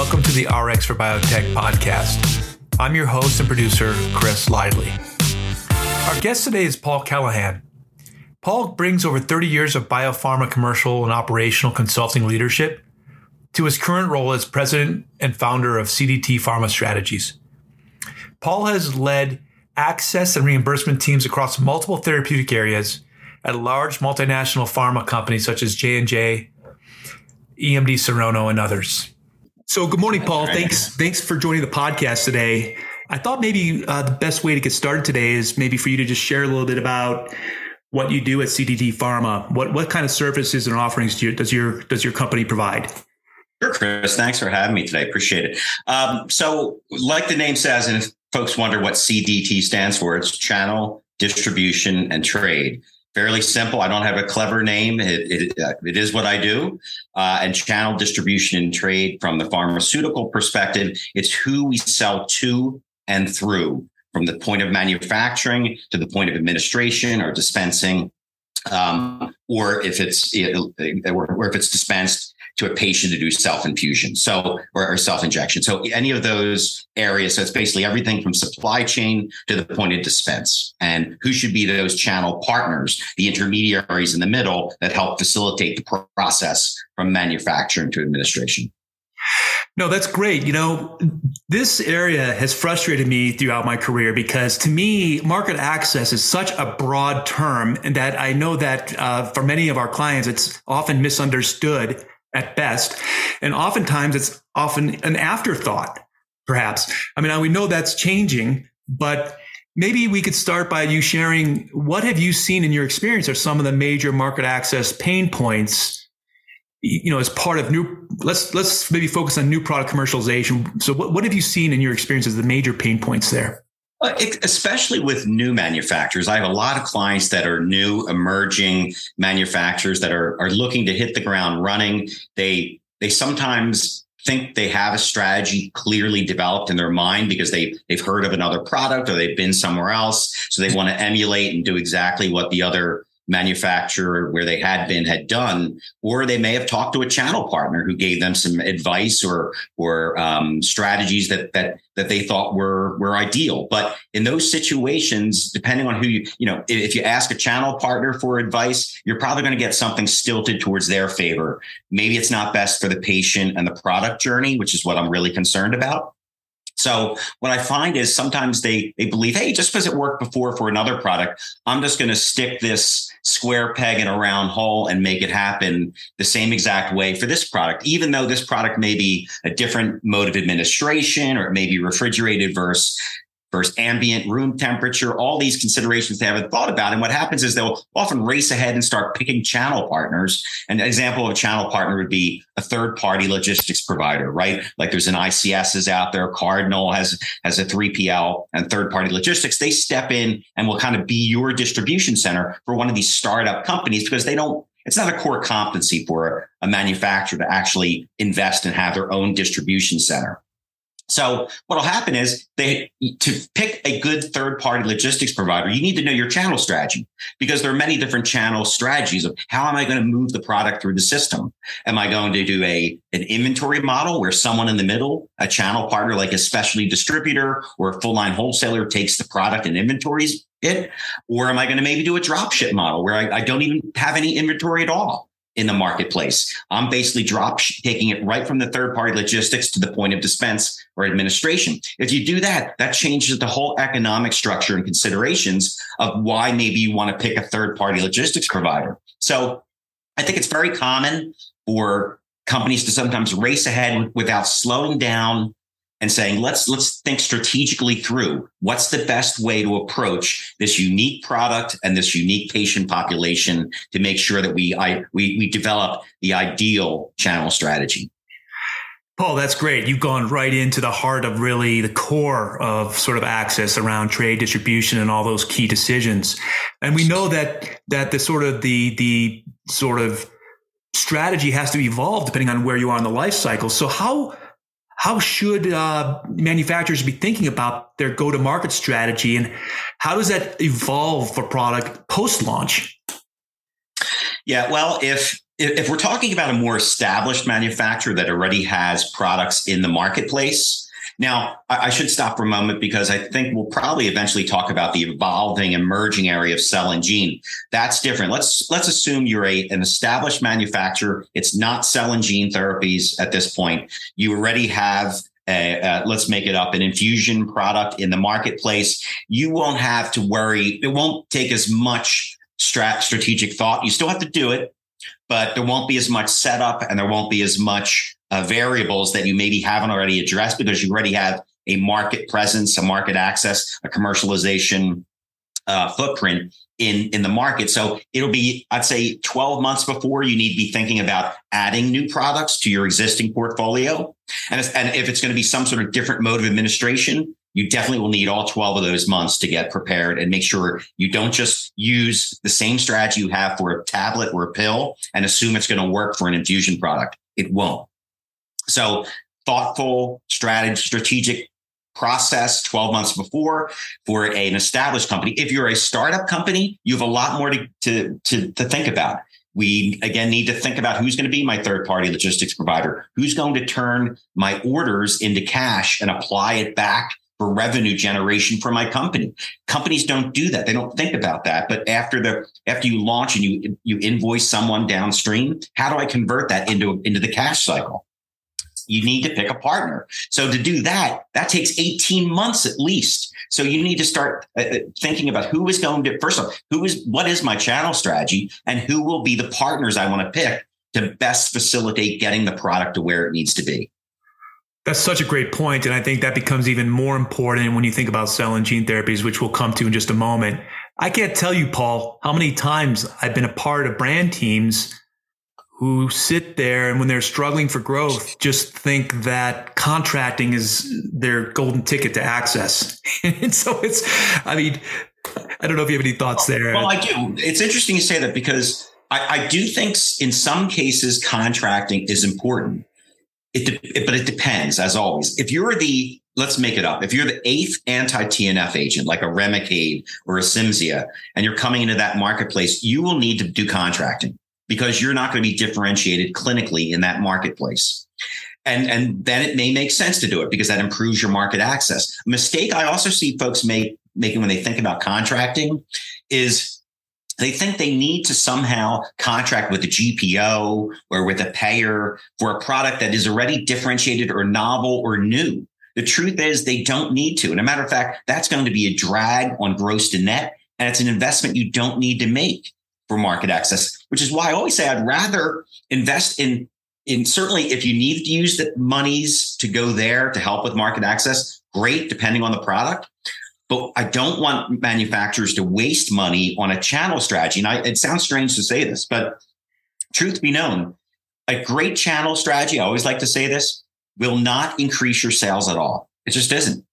welcome to the RX for Biotech podcast. I'm your host and producer, Chris Lidley. Our guest today is Paul Callahan. Paul brings over 30 years of biopharma commercial and operational consulting leadership to his current role as president and founder of CDT Pharma Strategies. Paul has led access and reimbursement teams across multiple therapeutic areas at large multinational pharma companies such as J&J, EMD Serono, and others. So, good morning, Paul. Thanks, thanks for joining the podcast today. I thought maybe uh, the best way to get started today is maybe for you to just share a little bit about what you do at CDT Pharma. What what kind of services and offerings do you, does your does your company provide? Sure, Chris. Thanks for having me today. Appreciate it. Um, so, like the name says, and if folks wonder what CDT stands for, it's channel, distribution, and trade. Fairly simple. I don't have a clever name. It, it, uh, it is what I do. Uh, and channel distribution and trade from the pharmaceutical perspective, it's who we sell to and through from the point of manufacturing to the point of administration or dispensing um, or if it's or if it's dispensed to a patient to do self infusion, so or, or self injection. So any of those areas. So it's basically everything from supply chain to the point of dispense, and who should be those channel partners, the intermediaries in the middle that help facilitate the process from manufacturing to administration. No, that's great. You know, this area has frustrated me throughout my career because to me, market access is such a broad term and that I know that uh, for many of our clients, it's often misunderstood at best. And oftentimes it's often an afterthought, perhaps. I mean, we know that's changing, but maybe we could start by you sharing what have you seen in your experience are some of the major market access pain points you know, as part of new, let's let's maybe focus on new product commercialization. So, what, what have you seen in your experience as the major pain points there? Especially with new manufacturers. I have a lot of clients that are new, emerging manufacturers that are are looking to hit the ground running. They they sometimes think they have a strategy clearly developed in their mind because they they've heard of another product or they've been somewhere else so they want to emulate and do exactly what the other manufacturer where they had been had done, or they may have talked to a channel partner who gave them some advice or or um, strategies that that that they thought were were ideal. But in those situations, depending on who you you know, if you ask a channel partner for advice, you're probably going to get something stilted towards their favor. Maybe it's not best for the patient and the product journey, which is what I'm really concerned about. So what I find is sometimes they they believe, hey, just because it worked before for another product, I'm just going to stick this square peg in a round hole and make it happen the same exact way for this product, even though this product may be a different mode of administration or it may be refrigerated versus versus ambient room temperature, all these considerations they haven't thought about. And what happens is they'll often race ahead and start picking channel partners. An example of a channel partner would be a third party logistics provider, right? Like there's an ICS is out there. Cardinal has, has a 3PL and third party logistics. They step in and will kind of be your distribution center for one of these startup companies because they don't it's not a core competency for a manufacturer to actually invest and have their own distribution center. So what'll happen is they to pick a good third party logistics provider, you need to know your channel strategy because there are many different channel strategies of how am I going to move the product through the system? Am I going to do a an inventory model where someone in the middle, a channel partner like a specialty distributor or a full line wholesaler takes the product and inventories it? Or am I going to maybe do a drop ship model where I, I don't even have any inventory at all? In the marketplace. I'm basically drop taking it right from the third party logistics to the point of dispense or administration. If you do that, that changes the whole economic structure and considerations of why maybe you want to pick a third party logistics provider. So I think it's very common for companies to sometimes race ahead without slowing down and saying let's let's think strategically through what's the best way to approach this unique product and this unique patient population to make sure that we I, we we develop the ideal channel strategy. Paul, that's great. You've gone right into the heart of really the core of sort of access around trade distribution and all those key decisions. And we know that that the sort of the the sort of strategy has to evolve depending on where you are in the life cycle. So how how should uh, manufacturers be thinking about their go to market strategy and how does that evolve for product post launch? Yeah, well, if if we're talking about a more established manufacturer that already has products in the marketplace, now, I should stop for a moment because I think we'll probably eventually talk about the evolving, emerging area of cell and gene. That's different. Let's let's assume you're a an established manufacturer. It's not cell and gene therapies at this point. You already have a, let's make it up, an infusion product in the marketplace. You won't have to worry. It won't take as much strat strategic thought. You still have to do it, but there won't be as much setup and there won't be as much uh, variables that you maybe haven't already addressed because you already have a market presence, a market access, a commercialization uh, footprint in in the market. So it'll be, I'd say, 12 months before you need to be thinking about adding new products to your existing portfolio. And, and if it's going to be some sort of different mode of administration, you definitely will need all 12 of those months to get prepared and make sure you don't just use the same strategy you have for a tablet or a pill and assume it's going to work for an infusion product. It won't. So thoughtful, strategy, strategic process 12 months before for an established company. If you're a startup company, you have a lot more to, to, to, to think about. We again need to think about who's going to be my third party logistics provider, who's going to turn my orders into cash and apply it back for revenue generation for my company. Companies don't do that. They don't think about that. But after the after you launch and you you invoice someone downstream, how do I convert that into into the cash cycle? You need to pick a partner. So to do that, that takes 18 months at least. So you need to start uh, uh, thinking about who is going to, first of all, who is, what is my channel strategy and who will be the partners I want to pick to best facilitate getting the product to where it needs to be. That's such a great point, And I think that becomes even more important when you think about cell and gene therapies, which we'll come to in just a moment. I can't tell you, Paul, how many times I've been a part of brand teams who sit there and when they're struggling for growth, just think that contracting is their golden ticket to access. and so it's, I mean, I don't know if you have any thoughts there. Well, I do. It's interesting you say that because I, I do think in some cases contracting is important. It, it, but it depends, as always. If you're the, let's make it up, if you're the eighth anti TNF agent, like a Remicade or a Cimzia, and you're coming into that marketplace, you will need to do contracting because you're not going to be differentiated clinically in that marketplace. And, and then it may make sense to do it because that improves your market access. A mistake I also see folks make making when they think about contracting is they think they need to somehow contract with a GPO or with a payer for a product that is already differentiated or novel or new. The truth is they don't need to. And a matter of fact, that's going to be a drag on gross to net. And it's an investment you don't need to make for market access, which is why I always say I'd rather invest in in certainly if you need to use the monies to go there to help with market access, great, depending on the product. But I don't want manufacturers to waste money on a channel strategy. And I, it sounds strange to say this, but truth be known, a great channel strategy, I always like to say this, will not increase your sales at all. It just isn't.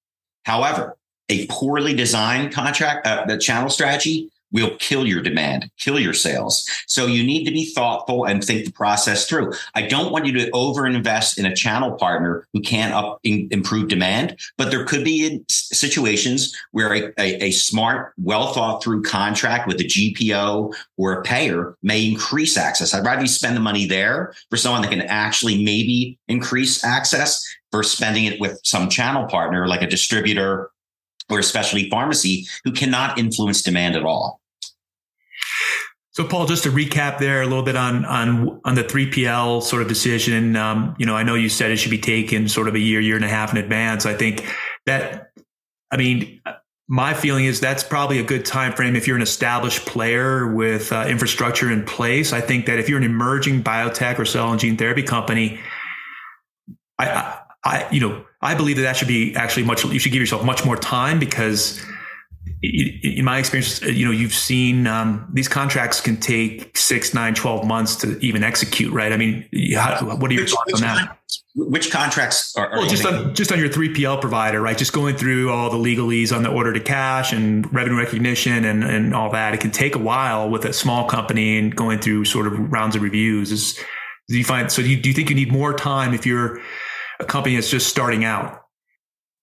However, a poorly designed contract, uh, the channel strategy will kill your demand, kill your sales. So you need to be thoughtful and think the process through. I don't want you to overinvest in a channel partner who can't up, in, improve demand, but there could be situations where a, a, a smart, well thought through contract with a GPO or a payer may increase access. I'd rather you spend the money there for someone that can actually maybe increase access for spending it with some channel partner like a distributor or a specialty pharmacy who cannot influence demand at all. So, Paul, just to recap there a little bit on on on the 3PL sort of decision. Um, you know, I know you said it should be taken sort of a year, year and a half in advance. I think that, I mean, my feeling is that's probably a good time frame if you're an established player with uh, infrastructure in place. I think that if you're an emerging biotech or cell and gene therapy company, I, I, I you know, I believe that that should be actually much. You should give yourself much more time because in my experience, you know, you've seen um, these contracts can take six, nine, 12 months to even execute, right? I mean, how, what are your which, thoughts on that? Which contracts are, are well, just on, just on your 3PL provider, right? Just going through all the legalese on the order to cash and revenue recognition and, and all that. It can take a while with a small company and going through sort of rounds of reviews. Is, do you find, so do you, do you think you need more time if you're a company that's just starting out?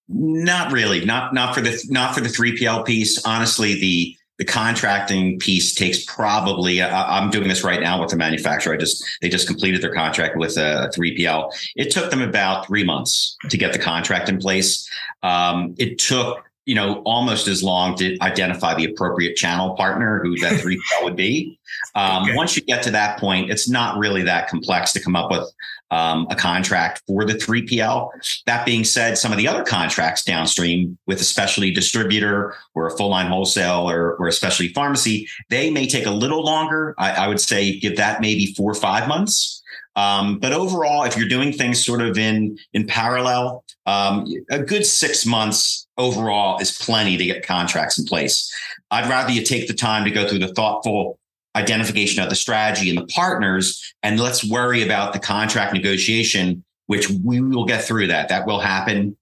Not really. Not not for the not for the 3PL piece. Honestly, the the contracting piece takes probably I, am doing this right now with the manufacturer i just they just completed their contract with a 3pl it took them about three months to get the contract in place um, it took you know almost as long to identify the appropriate channel partner who that 3pl would be um, okay. once you get to that point it's not really that complex to come up with um, a contract for the 3PL. That being said, some of the other contracts downstream with a specialty distributor or a full line wholesale or, or specialty pharmacy, they may take a little longer. I, I would say give that maybe four or five months. Um, but overall, if you're doing things sort of in in parallel, um, a good six months overall is plenty to get contracts in place. I'd rather you take the time to go through the thoughtful identification of the strategy and the partners, and let's worry about the contract negotiation, which we will get through that. That will happen.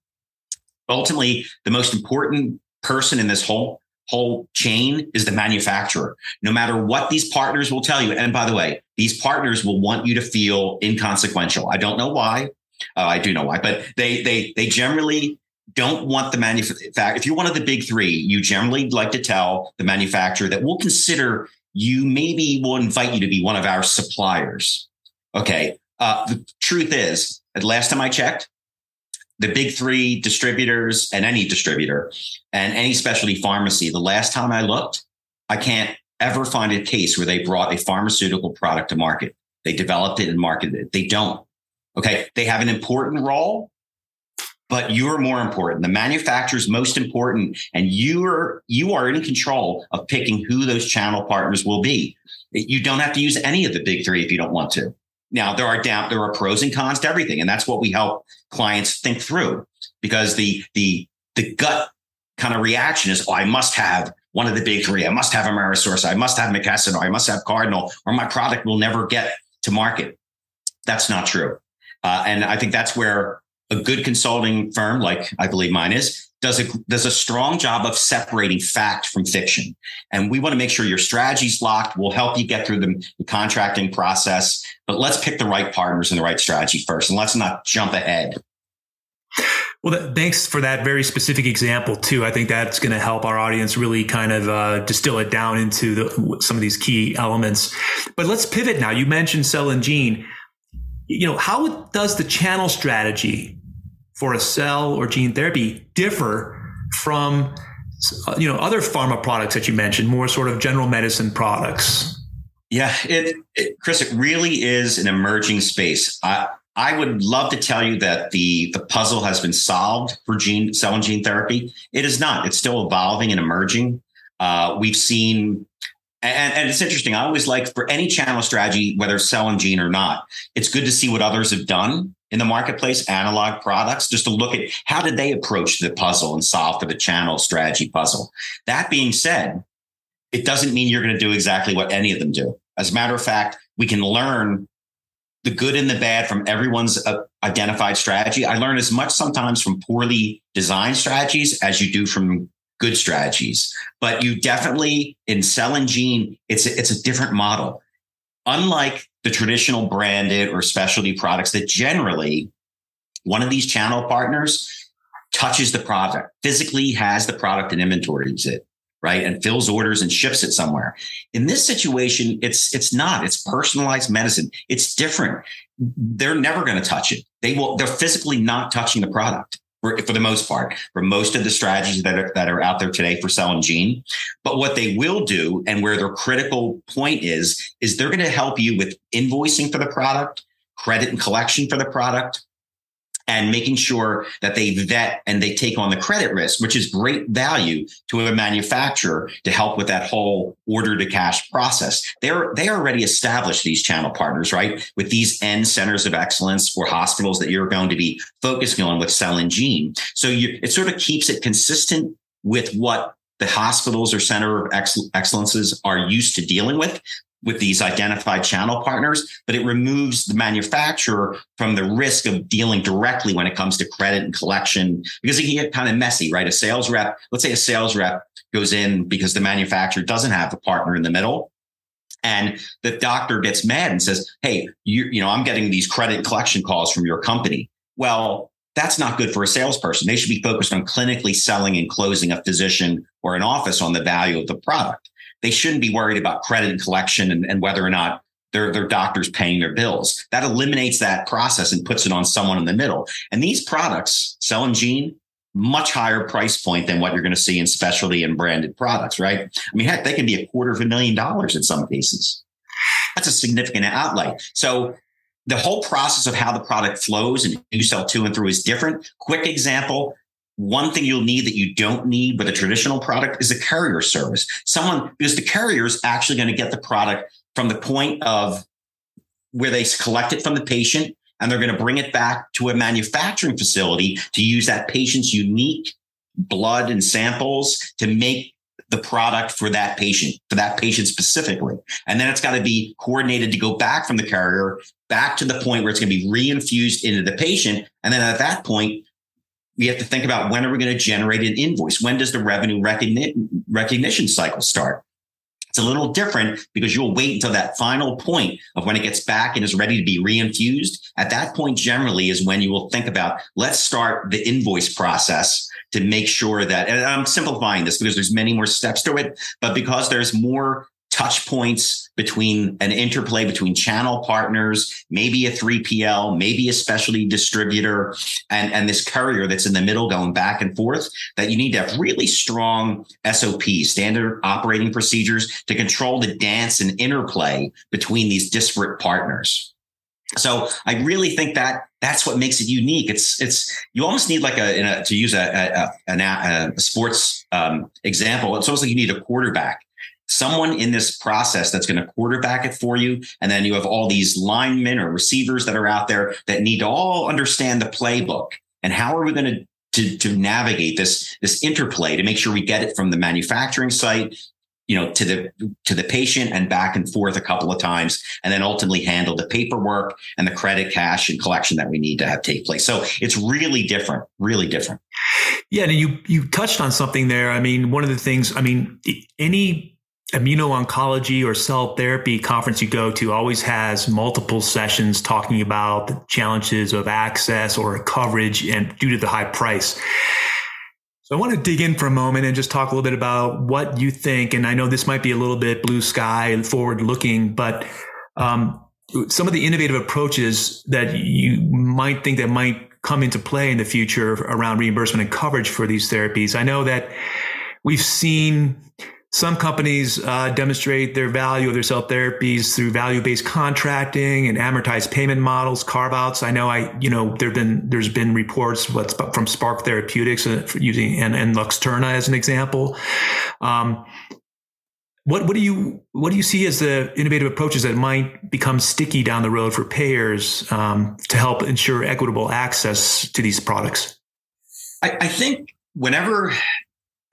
Ultimately, the most important person in this whole whole chain is the manufacturer. No matter what these partners will tell you, and by the way, these partners will want you to feel inconsequential. I don't know why. Uh, I do know why, but they they they generally don't want the manufacturer. If you're one of the big three, you generally like to tell the manufacturer that we'll consider you maybe will invite you to be one of our suppliers. Okay. Uh, the truth is, at last time I checked, the big three distributors and any distributor and any specialty pharmacy, the last time I looked, I can't ever find a case where they brought a pharmaceutical product to market. They developed it and marketed it. They don't. Okay. They have an important role, but you're more important. The manufacturer's most important, and you're you are in control of picking who those channel partners will be. You don't have to use any of the big three if you don't want to. Now there are down there are pros and cons to everything, and that's what we help clients think through because the the the gut kind of reaction is, oh, I must have one of the big three. I must have Amerisource. I must have McKesson, or I must have Cardinal, or my product will never get to market. That's not true. Uh, and I think that's where a good consulting firm, like I believe mine is, does a does a strong job of separating fact from fiction. And we want to make sure your strategy's locked. We'll help you get through the, the contracting process, but let's pick the right partners and the right strategy first, and let's not jump ahead. Well, thanks for that very specific example too. I think that's going to help our audience really kind of uh, distill it down into the, some of these key elements. But let's pivot now. You mentioned cell and gene. You know, how does the channel strategy for a cell or gene therapy differ from you know other pharma products that you mentioned, more sort of general medicine products? Yeah, it, it Chris, it really is an emerging space. I I would love to tell you that the the puzzle has been solved for gene cell and gene therapy. It is not. It's still evolving and emerging. Uh, we've seen and, and, it's interesting. I always like for any channel strategy, whether cell and gene or not, it's good to see what others have done in the marketplace, analog products, just to look at how did they approach the puzzle and solve for the channel strategy puzzle. That being said, it doesn't mean you're going to do exactly what any of them do. As a matter of fact, we can learn the good and the bad from everyone's uh, identified strategy. I learn as much sometimes from poorly designed strategies as you do from good strategies. But you definitely in cell and gene, it's a, it's a different model. Unlike the traditional branded or specialty products that generally one of these channel partners touches the product, physically has the product and inventories it, right? And fills orders and ships it somewhere. In this situation, it's it's not. It's personalized medicine. It's different. They're never going to touch it. They will, they're physically not touching the product for, for the most part, for most of the strategies that are, that are out there today for cell and gene. But what they will do and where their critical point is, is they're going to help you with invoicing for the product, credit and collection for the product, and making sure that they vet and they take on the credit risk, which is great value to a manufacturer to help with that whole order to cash process. They're they already established these channel partners, right? With these end centers of excellence for hospitals that you're going to be focusing on with cell and gene. So you, it sort of keeps it consistent with what the hospitals or center of excellences are used to dealing with with these identified channel partners, but it removes the manufacturer from the risk of dealing directly when it comes to credit and collection because it can get kind of messy, right? A sales rep, let's say a sales rep goes in because the manufacturer doesn't have a partner in the middle. And the doctor gets mad and says, Hey, you, you know, I'm getting these credit collection calls from your company. Well, that's not good for a salesperson. They should be focused on clinically selling and closing a physician or an office on the value of the product. They shouldn't be worried about credit and collection and, and whether or not their, their doctors paying their bills. That eliminates that process and puts it on someone in the middle. And these products, Cell and Gene, much higher price point than what you're going to see in specialty and branded products, right? I mean, heck, they can be a quarter of a million dollars in some cases. That's a significant outlay. So the whole process of how the product flows and you sell to and through is different. Quick example. One thing you'll need that you don't need with a traditional product is a carrier service. Someone, because the carrier is actually going to get the product from the point of where they collect it from the patient and they're going to bring it back to a manufacturing facility to use that patient's unique blood and samples to make the product for that patient, for that patient specifically. And then it's got to be coordinated to go back from the carrier back to the point where it's going to be reinfused into the patient. And then at that point, we have to think about when are we going to generate an invoice? When does the revenue recognition, recognition cycle start? It's a little different because you'll wait until that final point of when it gets back and is ready to be reinfused. At that point, generally is when you will think about, let's start the invoice process to make sure that, and I'm simplifying this because there's many more steps to it, but because there's more touch points between an interplay between channel partners, maybe a 3PL, maybe a specialty distributor, and, and this courier that's in the middle going back and forth, that you need to have really strong SOPs, standard operating procedures to control the dance and interplay between these disparate partners. So I really think that that's what makes it unique. It's it's you almost need like a, a to use a, a, a, a sports um, example. It's almost like you need a quarterback, someone in this process that's going to quarterback it for you, and then you have all these linemen or receivers that are out there that need to all understand the playbook. And how are we going to to, to navigate this this interplay to make sure we get it from the manufacturing site you know to the to the patient and back and forth a couple of times and then ultimately handle the paperwork and the credit cash and collection that we need to have take place. So it's really different really different. Yeah and you you touched on something there. I mean one of the things i mean any immuno-oncology or cell therapy conference you go to always has multiple sessions talking about the challenges of access or coverage and due to the high price so I want to dig in for a moment and just talk a little bit about what you think. And I know this might be a little bit blue sky and forward looking, but um, some of the innovative approaches that you might think that might come into play in the future around reimbursement and coverage for these therapies. I know that we've seen some companies uh, demonstrate their value of their cell therapies through value-based contracting and amortized payment models, carve-outs. I know I, you know, there've been there's been reports from Spark Therapeutics uh, using and, and Luxturna as an example. Um, what what do you what do you see as the innovative approaches that might become sticky down the road for payers um, to help ensure equitable access to these products? I, I think whenever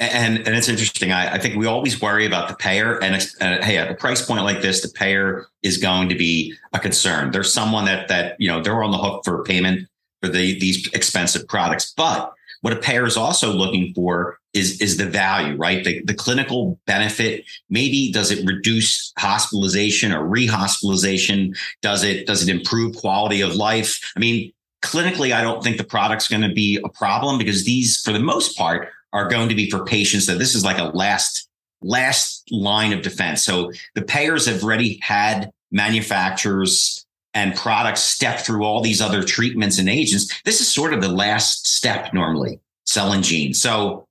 and and it's interesting. I, I, think we always worry about the payer, and uh, hey, at a price point like this, the payer is going to be a concern. There's someone that that you know they're on the hook for payment for the these expensive products, but what a payer is also looking for is is the value, right? The, the clinical benefit. Maybe does it reduce hospitalization or rehospitalization? Does it does it improve quality of life? I mean, clinically, I don't think the product's going to be a problem because these, for the most part, are going to be for patients that this is like a last last line of defense. So the payers have already had manufacturers and products step through all these other treatments and agents. This is sort of the last step normally, cell and gene. So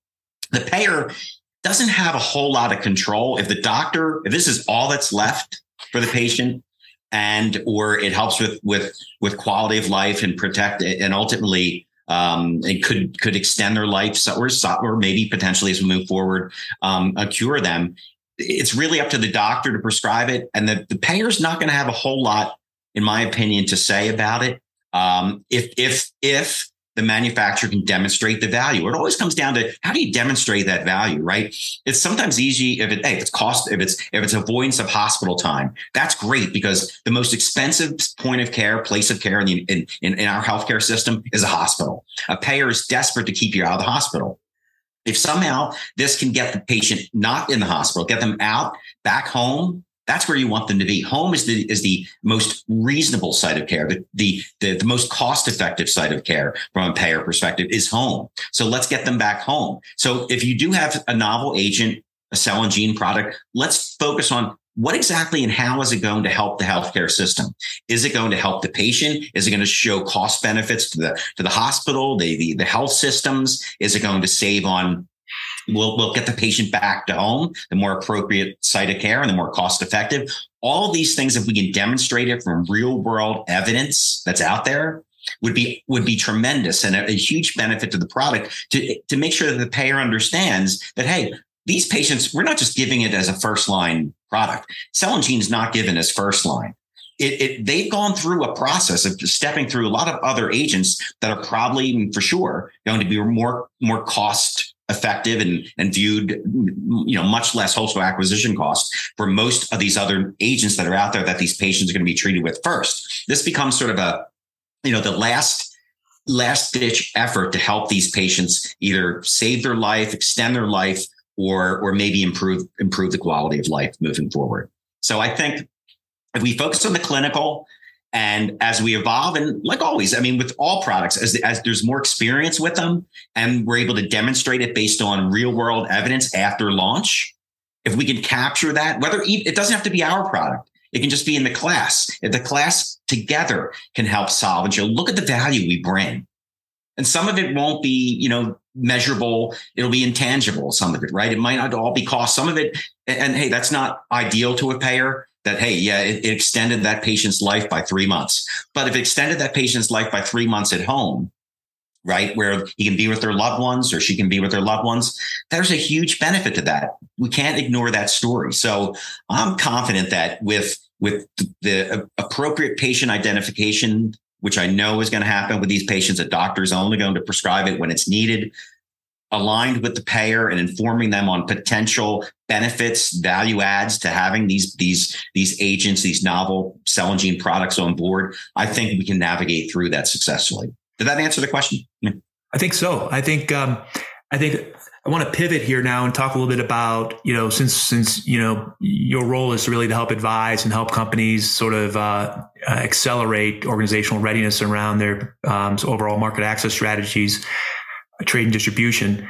the payer doesn't have a whole lot of control. If the doctor, if this is all that's left for the patient, and or it helps with with with quality of life and protect it, and ultimately um, it could could extend their life or or maybe potentially as we move forward um, cure them. It's really up to the doctor to prescribe it, and the, the payer's not going to have a whole lot, in my opinion, to say about it. Um, if if if the manufacturer can demonstrate the value. It always comes down to how do you demonstrate that value, right? It's sometimes easy if it, hey, if it's cost, if it's if it's avoidance of hospital time, that's great because the most expensive point of care, place of care in, the, in, in, in our healthcare system is a hospital. A payer is desperate to keep you out of the hospital. If somehow this can get the patient not in the hospital, get them out back home That's where you want them to be. Home is the is the most reasonable site of care. The the the, the most cost effective site of care from a payer perspective is home. So let's get them back home. So if you do have a novel agent, a cell and gene product, let's focus on what exactly and how is it going to help the healthcare system? Is it going to help the patient? Is it going to show cost benefits to the to the hospital, the the, the health systems? Is it going to save on We'll, we'll get the patient back to home, the more appropriate site of care and the more cost effective. All these things, if we can demonstrate it from real world evidence that's out there, would be would be tremendous and a, a, huge benefit to the product to to make sure that the payer understands that hey these patients we're not just giving it as a first line product cell and gene is not given as first line it, it, they've gone through a process of stepping through a lot of other agents that are probably for sure going to be more more cost effective and, and viewed, you know, much less wholesale acquisition costs for most of these other agents that are out there that these patients are going to be treated with first. This becomes sort of a, you know, the last last ditch effort to help these patients either save their life, extend their life, or or maybe improve improve the quality of life moving forward. So I think if we focus on the clinical and as we evolve, and like always, I mean, with all products, as, as there's more experience with them and we're able to demonstrate it based on real world evidence after launch, if we can capture that, whether it doesn't have to be our product, it can just be in the class. If the class together can help solve and show, look at the value we bring. And some of it won't be, you know, measurable. It'll be intangible, some of it, right? It might not all be cost. Some of it, and hey, that's not ideal to a payer that, hey, yeah, it, it extended that patient's life by three months. But if it extended that patient's life by three months at home, right, where he can be with their loved ones or she can be with their loved ones, there's a huge benefit to that. We can't ignore that story. So I'm confident that with with the appropriate patient identification which I know is going to happen with these patients. A doctor's only going to prescribe it when it's needed aligned with the payer and informing them on potential benefits, value adds to having these these these agents, these novel cell and gene products on board, I think we can navigate through that successfully. Did that answer the question? I think so. I think um, I think I want to pivot here now and talk a little bit about you know since since you know your role is really to help advise and help companies sort of uh, accelerate organizational readiness around their um, overall market access strategies trade and distribution.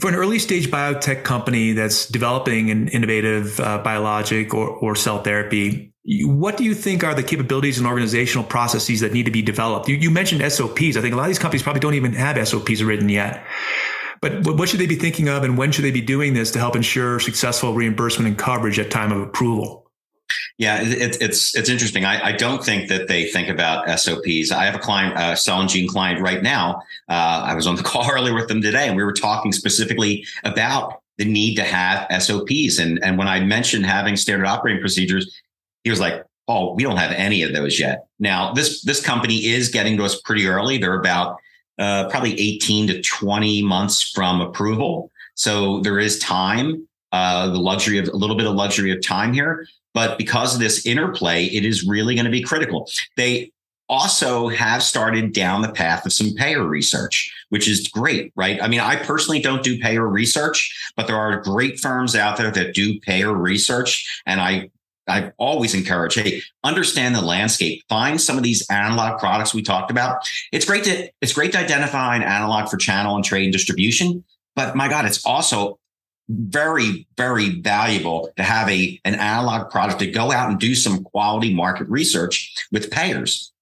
For an early stage biotech company that's developing an innovative uh, biologic or, or cell therapy, what do you think are the capabilities and organizational processes that need to be developed? You, you, mentioned SOPs. I think a lot of these companies probably don't even have SOPs written yet. But what should they be thinking of and when should they be doing this to help ensure successful reimbursement and coverage at time of approval? Yeah, it, it's it's interesting. I, I, don't think that they think about SOPs. I have a client, a cell and gene client right now. Uh, I was on the call earlier with them today, and we were talking specifically about the need to have SOPs. And and when I mentioned having standard operating procedures, he was like, "Oh, we don't have any of those yet." Now this this company is getting to us pretty early. They're about uh, probably 18 to 20 months from approval, so there is time. Uh, the luxury of a little bit of luxury of time here. But because of this interplay, it is really going to be critical. They also have started down the path of some payer research, which is great, right? I mean, I personally don't do payer research, but there are great firms out there that do payer research. And I I always encourage, hey, understand the landscape. Find some of these analog products we talked about. It's great to it's great to identify an analog for channel and trade and distribution, but my God, it's also very, very valuable to have a an analog product to go out and do some quality market research with payers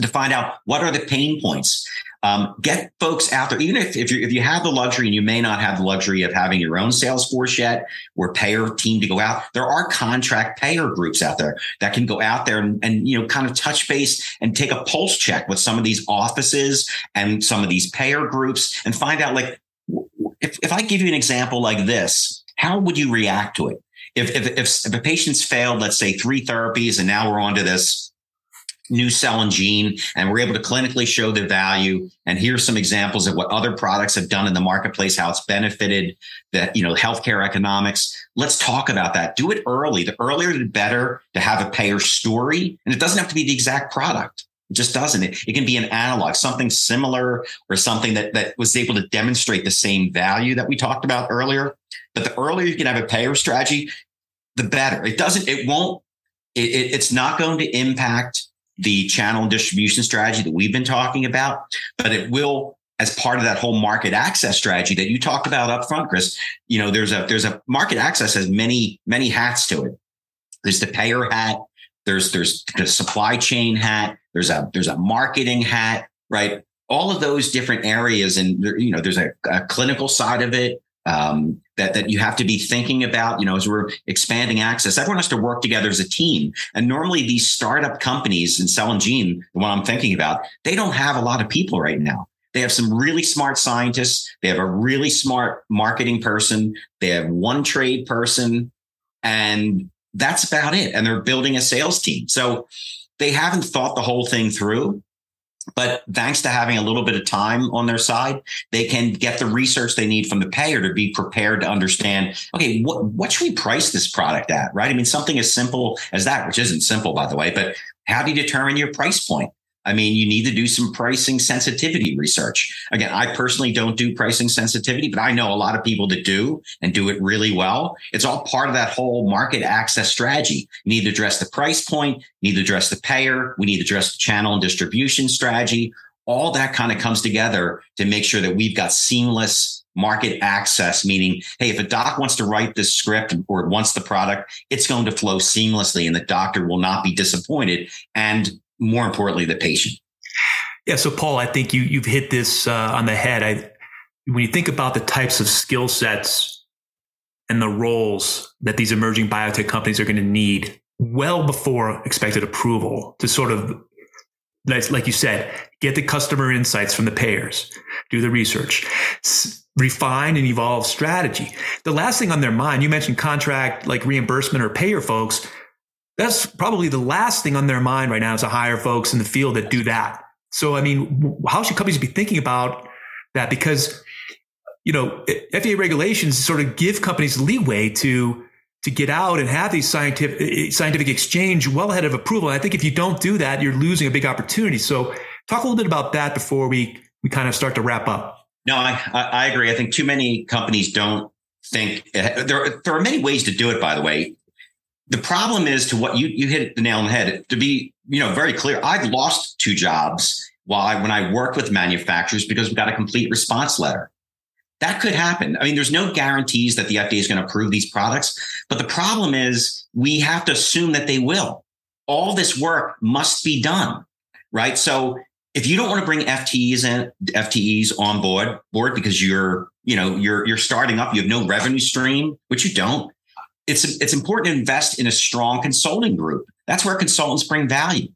to find out what are the pain points. Um, get folks out there, even if, if you if you have the luxury and you may not have the luxury of having your own sales force yet or payer team to go out, there are contract payer groups out there that can go out there and, and you know kind of touch base and take a pulse check with some of these offices and some of these payer groups and find out like if, if I give you an example like this, how would you react to it? If, if, if, if a patient's failed, let's say three therapies, and now we're on to this new cell and gene, and we're able to clinically show the value. And here's some examples of what other products have done in the marketplace, how it's benefited the you know healthcare economics. Let's talk about that. Do it early. The earlier the better to have a payer story, and it doesn't have to be the exact product. It just doesn't. It, it can be an analog, something similar or something that, that was able to demonstrate the same value that we talked about earlier. But the earlier you can have a payer strategy, the better. It doesn't, it won't, it, it, it's not going to impact the channel and distribution strategy that we've been talking about, but it will as part of that whole market access strategy that you talked about up front, Chris, you know, there's a there's a market access has many, many hats to it. There's the payer hat, there's there's the supply chain hat, there's a there's a marketing hat, right? All of those different areas, and you know, there's a, a clinical side of it, um, that that you have to be thinking about. You know, as we're expanding access, everyone has to work together as a team. And normally, these startup companies in cell and gene, the one I'm thinking about, they don't have a lot of people right now. They have some really smart scientists. They have a really smart marketing person. They have one trade person, and that's about it. And they're building a sales team. So they haven't thought the whole thing through. But thanks to having a little bit of time on their side, they can get the research they need from the payer to be prepared to understand, okay, what, what should we price this product at? Right. I mean, something as simple as that, which isn't simple, by the way, but how do you determine your price point? I mean, you need to do some pricing sensitivity research. Again, I personally don't do pricing sensitivity, but I know a lot of people that do and do it really well. It's all part of that whole market access strategy. You need to address the price point, you need to address the payer, we need to address the channel and distribution strategy. All that kind of comes together to make sure that we've got seamless market access, meaning, hey, if a doc wants to write this script or wants the product, it's going to flow seamlessly and the doctor will not be disappointed. And more importantly, the patient. Yeah. So, Paul, I think you you've hit this uh, on the head. I when you think about the types of skill sets and the roles that these emerging biotech companies are going to need well before expected approval to sort of like you said get the customer insights from the payers do the research refine and evolve strategy the last thing on their mind you mentioned contract like reimbursement or payer folks that's probably the last thing on their mind right now is to hire folks in the field that do that. So, I mean, how should companies be thinking about that? Because, you know, FDA regulations sort of give companies leeway to to get out and have these scientific eh, eh, scientific exchange well ahead of approval. And I think if you don't do that, you're losing a big opportunity. So, talk a little bit about that before we we kind of start to wrap up. No, I I agree. I think too many companies don't think eh, there. There are many ways to do it. By the way, the problem is to what you you hit the nail on the head. To be you know very clear, I've lost two jobs while I, when I worked with manufacturers because we got a complete response letter. That could happen. I mean, there's no guarantees that the FDA is going to approve these products, but the problem is we have to assume that they will. All this work must be done, right? So if you don't want to bring FTEs and FTEs on board board because you're you know you're you're starting up, you have no revenue stream, which you don't it's it's important to invest in a strong consulting group. That's where consultants bring value.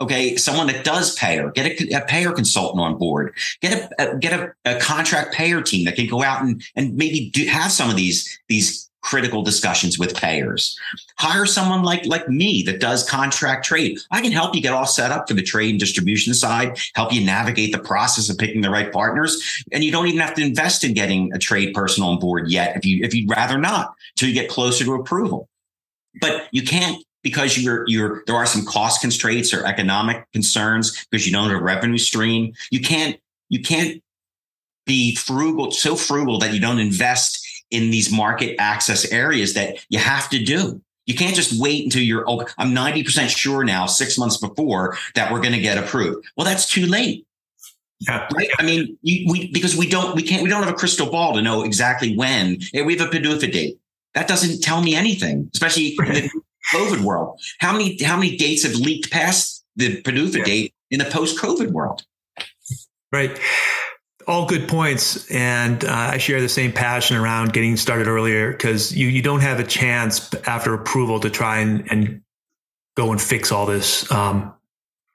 Okay, someone that does payer, get a, a payer consultant on board, get a, a get a, a, contract payer team that can go out and and maybe do, have some of these these critical discussions with payers. Hire someone like like me that does contract trade. I can help you get all set up for the trade and distribution side, help you navigate the process of picking the right partners, and you don't even have to invest in getting a trade person on board yet if you if you'd rather not till you get closer to approval. But you can't because you're you're there are some cost constraints or economic concerns because you don't have a revenue stream. You can't you can't be frugal so frugal that you don't invest in these market access areas that you have to do. You can't just wait until you're, oh, I'm 90% sure now, six months before that we're going to get approved. Well, that's too late. Yeah. Right. I mean, you, we, because we don't, we can't, we don't have a crystal ball to know exactly when we have a PDUFA date. That doesn't tell me anything, especially in the COVID world. How many, how many dates have leaked past the PDUFA yeah. date in the post COVID world? Right all good points, and uh, I share the same passion around getting started earlier because you you don't have a chance after approval to try and, and go and fix all this. Um,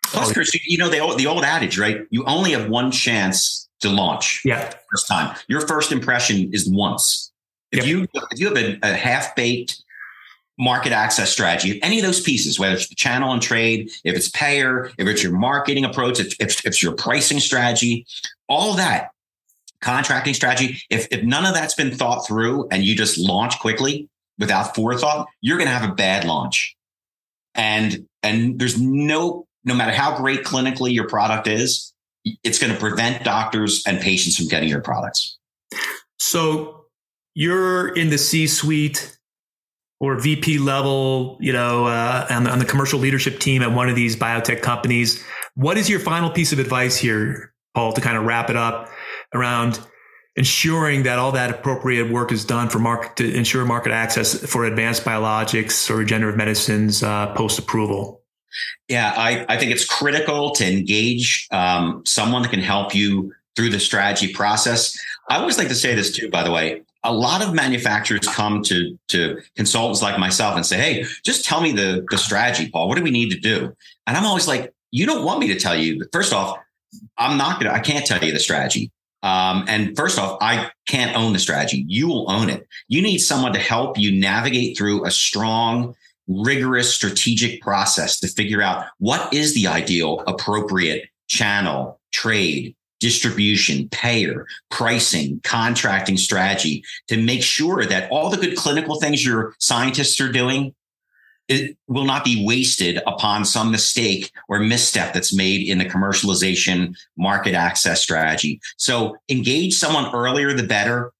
Plus, Chris, you know the old, the old adage, right? You only have one chance to launch. Yeah, first time. Your first impression is once. If yep. you if you have a, a half baked market access strategy, any of those pieces, whether it's the channel and trade, if it's payer, if it's your marketing approach, if, if, if it's your pricing strategy, all that contracting strategy, if, if none of that's been thought through and you just launch quickly without forethought, you're going to have a bad launch. And, and there's no, no matter how great clinically your product is, it's going to prevent doctors and patients from getting your products. So you're in the C suite or VP level, you know, uh, on, the, on the commercial leadership team at one of these biotech companies. What is your final piece of advice here, Paul, to kind of wrap it up around ensuring that all that appropriate work is done for market to ensure market access for advanced biologics or regenerative medicines uh, post approval? Yeah, I, I think it's critical to engage um, someone that can help you through the strategy process. I always like to say this too, by the way. A lot of manufacturers come to to consultants like myself and say, "Hey, just tell me the the strategy, Paul. What do we need to do?" And I'm always like, "You don't want me to tell you. First off, I'm not gonna. I can't tell you the strategy. Um, and first off, I can't own the strategy. You will own it. You need someone to help you navigate through a strong, rigorous strategic process to figure out what is the ideal, appropriate channel, trade, distribution, payer, pricing, contracting strategy to make sure that all the good clinical things your scientists are doing it will not be wasted upon some mistake or misstep that's made in the commercialization market access strategy. So engage someone earlier, the better.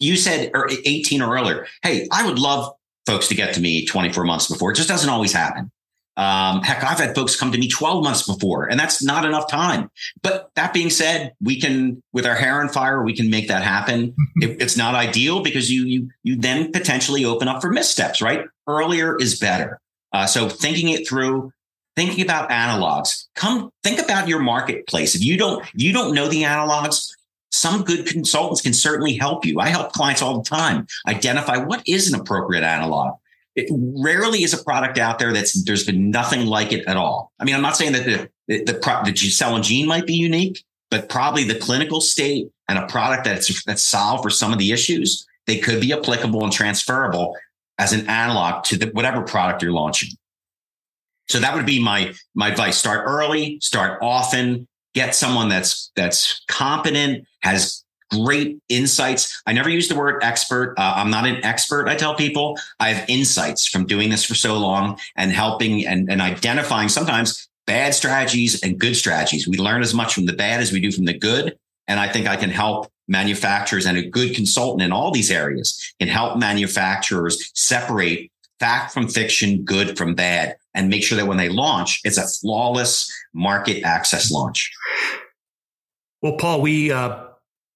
You said 18 or earlier. Hey, I would love folks to get to me 24 months before. It just doesn't always happen. Um, heck, I've had folks come to me 12 months before, and that's not enough time. But that being said, we can, with our hair on fire, we can make that happen. it, it's not ideal because you you you then potentially open up for missteps, right? Earlier is better. Uh, so thinking it through, thinking about analogs. Come think about your marketplace. If you don't you don't know the analogs, some good consultants can certainly help you. I help clients all the time identify what is an appropriate analog it rarely is a product out there that's there's been nothing like it at all. I mean, I'm not saying that the the, the, the cell and gene might be unique, but probably the clinical state and a product that's that's solved for some of the issues, they could be applicable and transferable as an analog to the, whatever product you're launching. So that would be my my advice. Start early, start often, get someone that's that's competent, has great insights. I never use the word expert. Uh, I'm not an expert. I tell people I have insights from doing this for so long and helping and, and identifying sometimes bad strategies and good strategies. We learn as much from the bad as we do from the good. And I think I can help manufacturers and a good consultant in all these areas can help manufacturers separate fact from fiction, good from bad, and make sure that when they launch, it's a flawless market access launch. Well, Paul, we uh,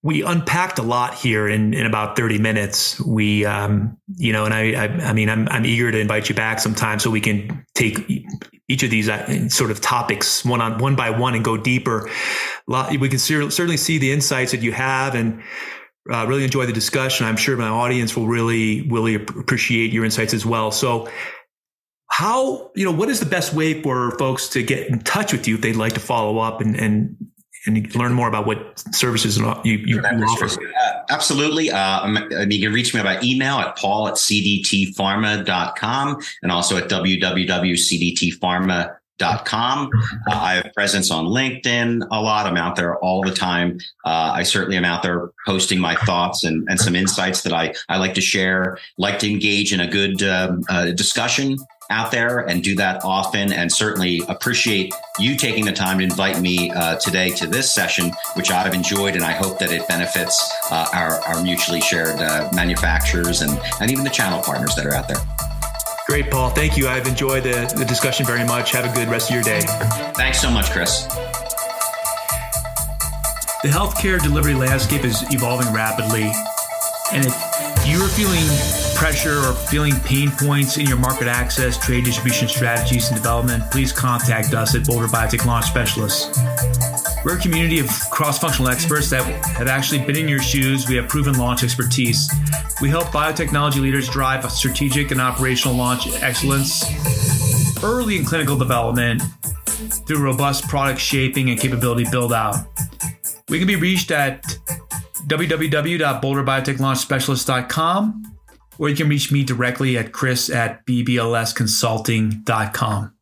we unpacked a lot here in, in about 30 minutes. We, um, you know, and I, I, I, mean, I'm, I'm eager to invite you back sometime so we can take each of these uh, sort of topics one on one by one and go deeper. We can certainly see the insights that you have and uh, really enjoy the discussion. I'm sure my audience will really, really appreciate your insights as well. So how, you know, what is the best way for folks to get in touch with you if they'd like to follow up and, and and you learn more about what services you, you, offer. Uh, absolutely. Uh, I mean, you can reach me by email at paul at cdtpharma.com and also at www.cdtpharma.com. Uh, I have presence on LinkedIn a lot. I'm out there all the time. Uh, I certainly am out there posting my thoughts and, and some insights that I, I like to share, like to engage in a good um, uh, discussion out there and do that often. And certainly appreciate you taking the time to invite me uh, today to this session, which I've enjoyed. And I hope that it benefits uh, our, our, mutually shared uh, manufacturers and, and even the channel partners that are out there. Great, Paul. Thank you. I've enjoyed the, the discussion very much. Have a good rest of your day. Thanks so much, Chris. The healthcare delivery landscape is evolving rapidly. And if you're feeling pressure or feeling pain points in your market access, trade distribution strategies, and development, please contact us at Boulder Biotech Launch Specialists. We're a community of cross functional experts that have actually been in your shoes. We have proven launch expertise. We help biotechnology leaders drive a strategic and operational launch excellence early in clinical development through robust product shaping and capability build out. We can be reached at www.boulderbiotechlaunchspecialist.com or you can reach me directly at chris at bblsconsulting.com.